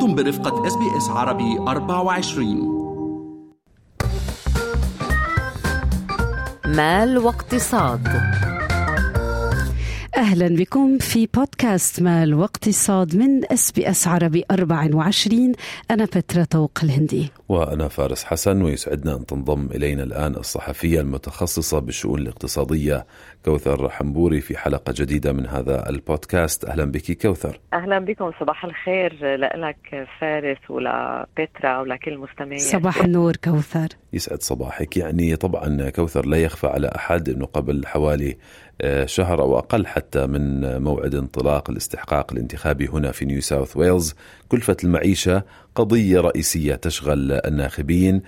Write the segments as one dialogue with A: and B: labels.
A: أنتم برفقة اس بي اس عربي 24
B: مال واقتصاد.
C: أهلا بكم في بودكاست مال واقتصاد من SBS عربي 24 أنا بترا طوق الهندي.
D: وأنا فارس حسن ويسعدنا أن تنضم إلينا الآن الصحفية المتخصصة بالشؤون الاقتصادية كوثر حنبوري في حلقة جديدة من هذا البودكاست. أهلا بك كوثر.
E: أهلا بكم. صباح الخير لك فارس ولبترا ولكل المستمعين
C: صباح النور كوثر.
D: يسعد صباحك. يعني طبعا كوثر لا يخفى على أحد أنه قبل حوالي آه، شهر أو أقل حتى من موعد انطلاق الاستحقاق الانتخابي هنا في نيو ساوث ويلز كلفة المعيشة قضية رئيسية تشغل الناخبين.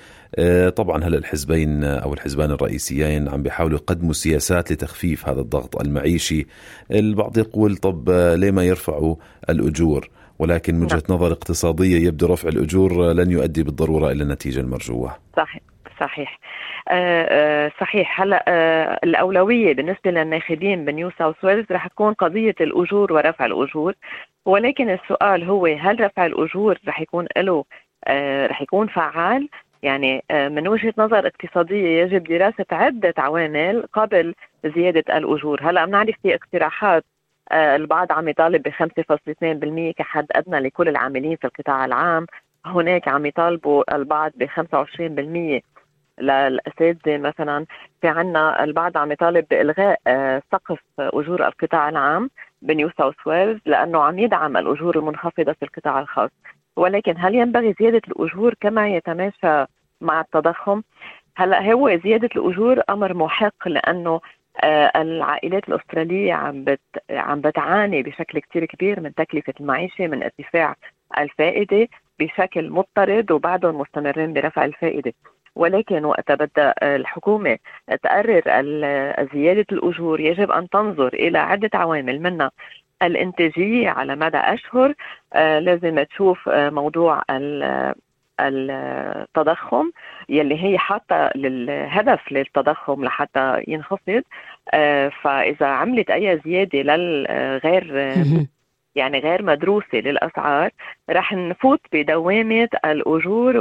D: طبعا هلا الحزبين أو الحزبان الرئيسيين عم بيحاولوا يقدموا سياسات لتخفيف هذا الضغط المعيشي؟ البعض يقول طب آه، ليه ما يرفعوا الأجور؟ ولكن من وجهة نظر اقتصادية يبدو رفع الأجور لن يؤدي بالضرورة إلى النتيجة المرجوة.
E: صحيح صحيح. آه آه صحيح. هلا آه الأولوية بالنسبة للناخبين بنيو ساوث ويلز رح تكون قضية الأجور ورفع الأجور. ولكن السؤال هو هل رفع الأجور رح يكون له آه رح يكون فعال؟ يعني آه من وجهة نظر اقتصادية يجب دراسة عدة عوامل قبل زيادة الأجور. هلا بنعرف في اقتراحات آه البعض عم يطالب ب 5.2% كحد أدنى لكل العاملين في القطاع العام. هناك عم يطالبوا البعض ب 25% للأساتذة مثلا. في عنا البعض عم يطالب بإلغاء آه، سقف أجور القطاع العام بنيو ساوث ويلز لأنه عم يدعم الأجور المنخفضة في القطاع الخاص. ولكن هل ينبغي زيادة الأجور كما يتماشى مع التضخم؟ هلا هو زيادة الأجور أمر محق لأنه آه، العائلات الأسترالية عم بت عم بتعاني بشكل كثير كبير من تكلفة المعيشة من ارتفاع الفائدة بشكل مضطرد وبعدهم مستمرين برفع الفائدة ولكن وقت بدها الحكومة تقرر زيادة الأجور يجب أن تنظر إلى عدة عوامل منها الإنتاجية على مدى أشهر آه، لازم تشوف آه، موضوع التضخم يلي هي حاطة الهدف للتضخم لحتى ينخفض. آه، فإذا عملت أي زيادة للغير يعني غير مدروسة للأسعار رح نفوت بدوامة الأجور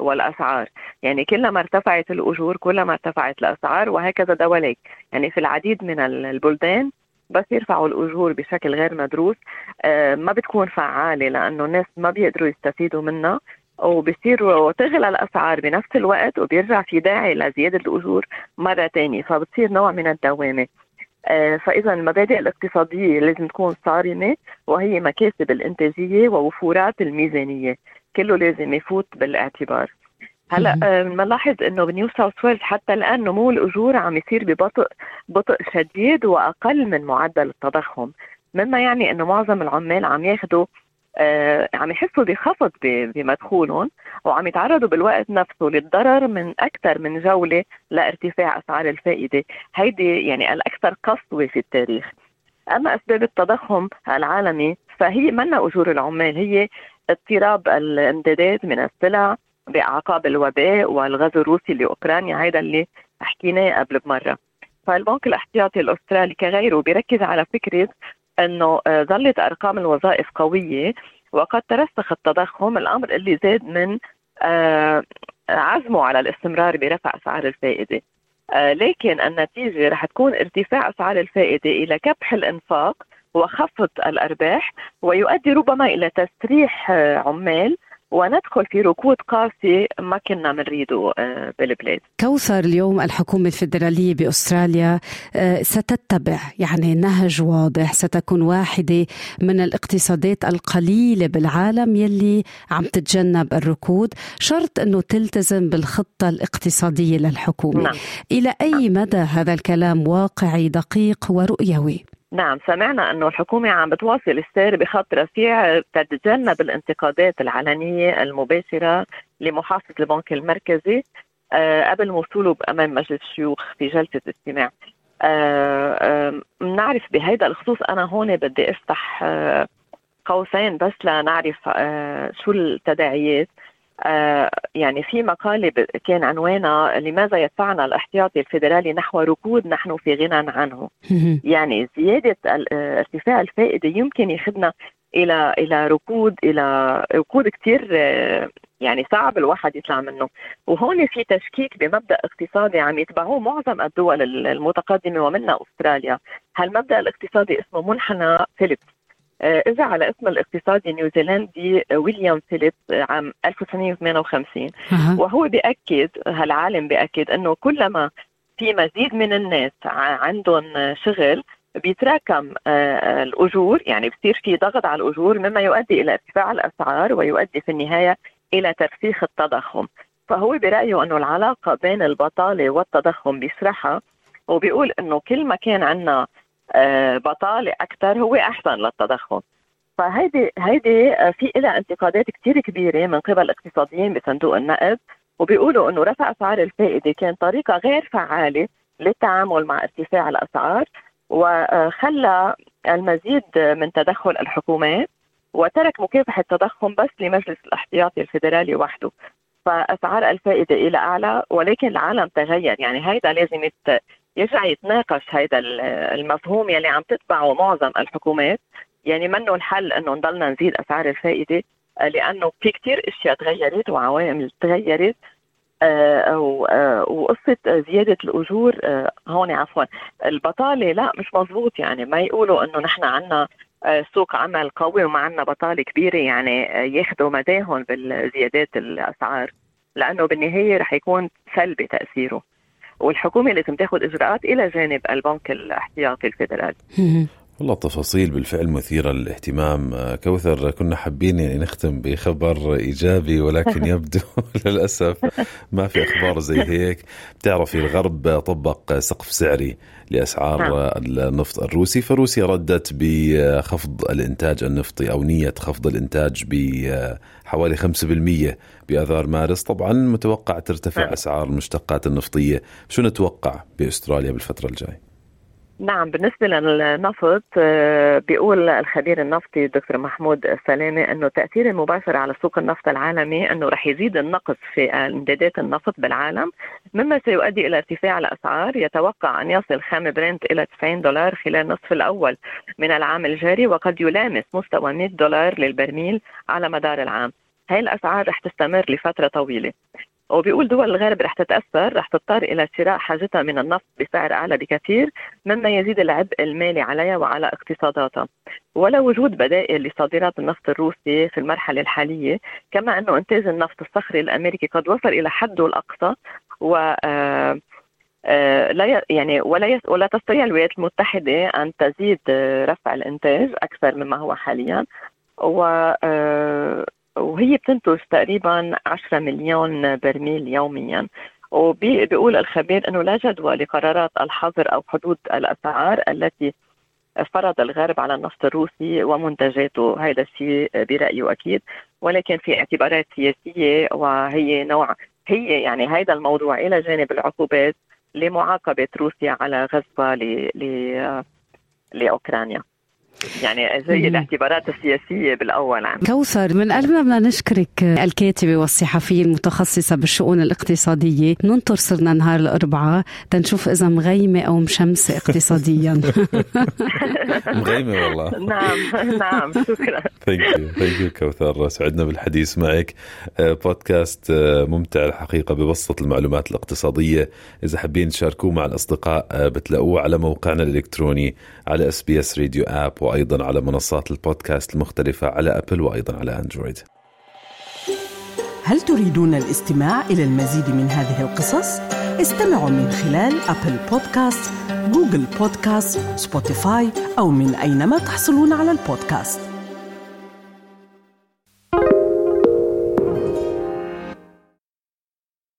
E: والأسعار. يعني كلما ارتفعت الأجور كلما ارتفعت الأسعار وهكذا دواليك. يعني في العديد من البلدان بس يرفعوا الأجور بشكل غير مدروس آه، ما بتكون فعالة لأنه الناس ما بيقدروا يستفيدوا منها وبصير تغلى الأسعار بنفس الوقت وبيرجع في داعي لزيادة الأجور مرة ثانية فبتصير نوع من الدوامة. آه، فإذا المبادئ الاقتصادية لازم تكون صارمة وهي مكاسب الإنتاجية ووفورات الميزانية. كله لازم يفوت بالاعتبار. هلا بنلاحظ إنه بنيو ساوث ويلز حتى الآن نمو الأجور عم يصير ببطء بطء شديد وأقل من معدل التضخم. مما يعني إنه معظم العمال عم ياخذوا آه عم يحسوا بخفض بمدخولهم وعم يتعرضوا بالوقت نفسه للضرر من أكثر من جولة لارتفاع أسعار الفائدة، هيدي يعني الأكثر قسوة في التاريخ. أما أسباب التضخم العالمي فهي منا أجور العمال؟ هي اضطراب الامدادات من السلع بأعقاب الوباء والغزو الروسي لأوكرانيا هيدا اللي حكيناه قبل بمرة. فالبنك الاحتياطي الأسترالي كغيره بيركز على فكرة إنه آه، ظلت أرقام الوظائف قوية وقد ترسخ التضخم الأمر اللي زاد من آه، عزمه على الاستمرار برفع أسعار الفائدة آه، لكن النتيجة رح تكون ارتفاع أسعار الفائدة إلى كبح الإنفاق وخفض الأرباح ويؤدي ربما إلى تسريح عمال وندخل في ركود قاسي ما كنا بنريده آه، بالبلاد
C: كوثر اليوم الحكومة الفيدرالية بأستراليا آه، ستتبع يعني نهج واضح ستكون واحدة من الاقتصادات القليلة بالعالم يلي عم تتجنب الركود شرط أنه تلتزم بالخطة الاقتصادية للحكومة نعم. إلى أي مدى هذا الكلام واقعي دقيق ورؤيوي؟
E: نعم سمعنا أنه الحكومة عم بتواصل السير بخط رفيع تتجنب الانتقادات العلنية المباشرة لمحافظ البنك المركزي آه قبل وصوله امام مجلس الشيوخ في جلسة استماع. بنعرف آه آه بهيدا الخصوص أنا هون بدي أفتح آه قوسين بس لنعرف شو التداعيات. يعني في مقالة كان عنوانها لماذا يدفعنا الاحتياطي الفيدرالي نحو ركود نحن في غنى عنه؟ يعني زيادة آه، ارتفاع الفائدة يمكن يخدنا إلى إلى ركود إلى ركود كثير آه، يعني صعب الواحد يطلع منه. وهون في تشكيك بمبدأ اقتصادي عم يتبعوه معظم الدول المتقدمة ومنها أستراليا. هالمبدأ الاقتصادي اسمه منحنى فيليبس. آه، اجى على اسم الاقتصادي النيوزيلندي ويليام فيليبس عام 1958 وهو بيأكد هالعالم بيأكد إنه كلما في مزيد من الناس عندهم شغل بيتراكم آه، الأجور. يعني بصير في ضغط على الأجور مما يؤدي إلى ارتفاع الأسعار ويؤدي في النهاية إلى ترسيخ التضخم. فهو برأيه أنه العلاقة بين البطالة والتضخم بيشرحها وبيقول إنه كل ما كان عندنا آه، بطالة أكثر هو أحسن للتضخم. فهيدي هيدي آه، في لها انتقادات كثير كبيرة من قبل الاقتصاديين بصندوق النقد وبيقولوا إنه رفع أسعار الفائدة كان طريقة غير فعالة للتعامل مع ارتفاع الأسعار وخلى المزيد من تدخل الحكومات وترك مكافحة التضخم بس لمجلس الاحتياطي الفيدرالي وحده. فأسعار الفائدة إلى أعلى ولكن العالم تغير. يعني هيدا لازم يرجع يتناقش هيدا المفهوم يلي عم تتبعه معظم الحكومات. يعني منه الحل إنه نضلنا نزيد أسعار الفائدة لأنه في كتير أشياء تغيرت وعوامل تغيرت آه، آه، وقصة زيادة الأجور آه، هون عفوا. البطالة لا مش مزبوط يعني. ما يقولوا إنه نحن عنا سوق عمل قوي وما عنا بطالة كبيرة يعني ياخذوا مداهم بالزيادات الأسعار لأنه بالنهاية رح يكون سلبي تأثيره. والحكومة لازم تاخذ إجراءات إلى جانب البنك الاحتياطي الفيدرالي.
D: والله تفاصيل بالفعل مثيرة للاهتمام آه، كوثر كنا حابين يعني نختم بخبر إيجابي ولكن يبدو للأسف ما في أخبار زي هيك بتعرفي الغرب طبق سقف سعري لأسعار نعم. النفط الروسي فروسيا ردت بخفض الإنتاج النفطي أو نية خفض الإنتاج بحوالي 5% بآذار مارس طبعا متوقع ترتفع نعم. أسعار المشتقات النفطية شو نتوقع بأستراليا بالفترة الجاية؟
E: نعم بالنسبة للنفط آه، بيقول الخبير النفطي الدكتور محمود السلامة أنه التأثير المباشر على سوق النفط العالمي أنه رح يزيد النقص في امدادات النفط بالعالم مما سيؤدي إلى ارتفاع الأسعار. يتوقع أن يصل خام برنت إلى 90 دولار خلال النصف الأول من العام الجاري وقد يلامس مستوى 100 دولار للبرميل على مدار العام. هاي الأسعار رح تستمر لفترة طويلة. وبيقول دول الغرب رح تتأثر رح تضطر إلى شراء حاجتها من النفط بسعر أعلى بكثير مما يزيد العبء المالي عليها وعلى اقتصاداتها. ولا وجود بدائل لصادرات النفط الروسي في المرحلة الحالية كما أنه إنتاج النفط الصخري الأمريكي قد وصل إلى حده الأقصى و آه، آه، لا يعني ولا ولا تستطيع الولايات المتحدة أن تزيد رفع الإنتاج أكثر مما هو حاليا. و آه، وهي بتنتج تقريبا 10 مليون برميل يوميا. وبيقول الخبير إنه لا جدوى لقرارات الحظر أو حدود الأسعار التي فرض الغرب على النفط الروسي ومنتجاته. هذا الشيء برايه أكيد ولكن في اعتبارات سياسية وهي نوع هي يعني هذا الموضوع إلى جانب العقوبات لمعاقبة روسيا على غزوها لأوكرانيا. يعني زي الاعتبارات السياسية بالأول عم.
C: كوثر من قلبنا بدنا نشكرك الكاتبة والصحفية المتخصصة بالشؤون الاقتصادية ننطر صرنا نهار الأربعاء تنشوف إذا مغيمة أو مشمسة اقتصاديا.
D: مغيمة والله.
E: نعم نعم شكرا.
D: thank you thank you كوثر. سعدنا بالحديث معك. بودكاست آه، ممتع الحقيقة ببسط المعلومات الاقتصادية. إذا حابين تشاركوه مع الأصدقاء آه، بتلاقوه على موقعنا الإلكتروني على SBS Radio app وأيضا على منصات البودكاست المختلفة على Apple وأيضا على Android.
F: هل تريدون الاستماع إلى المزيد من هذه القصص؟ استمعوا من خلال Apple Podcast، Google Podcast، Spotify أو من أينما تحصلون على البودكاست.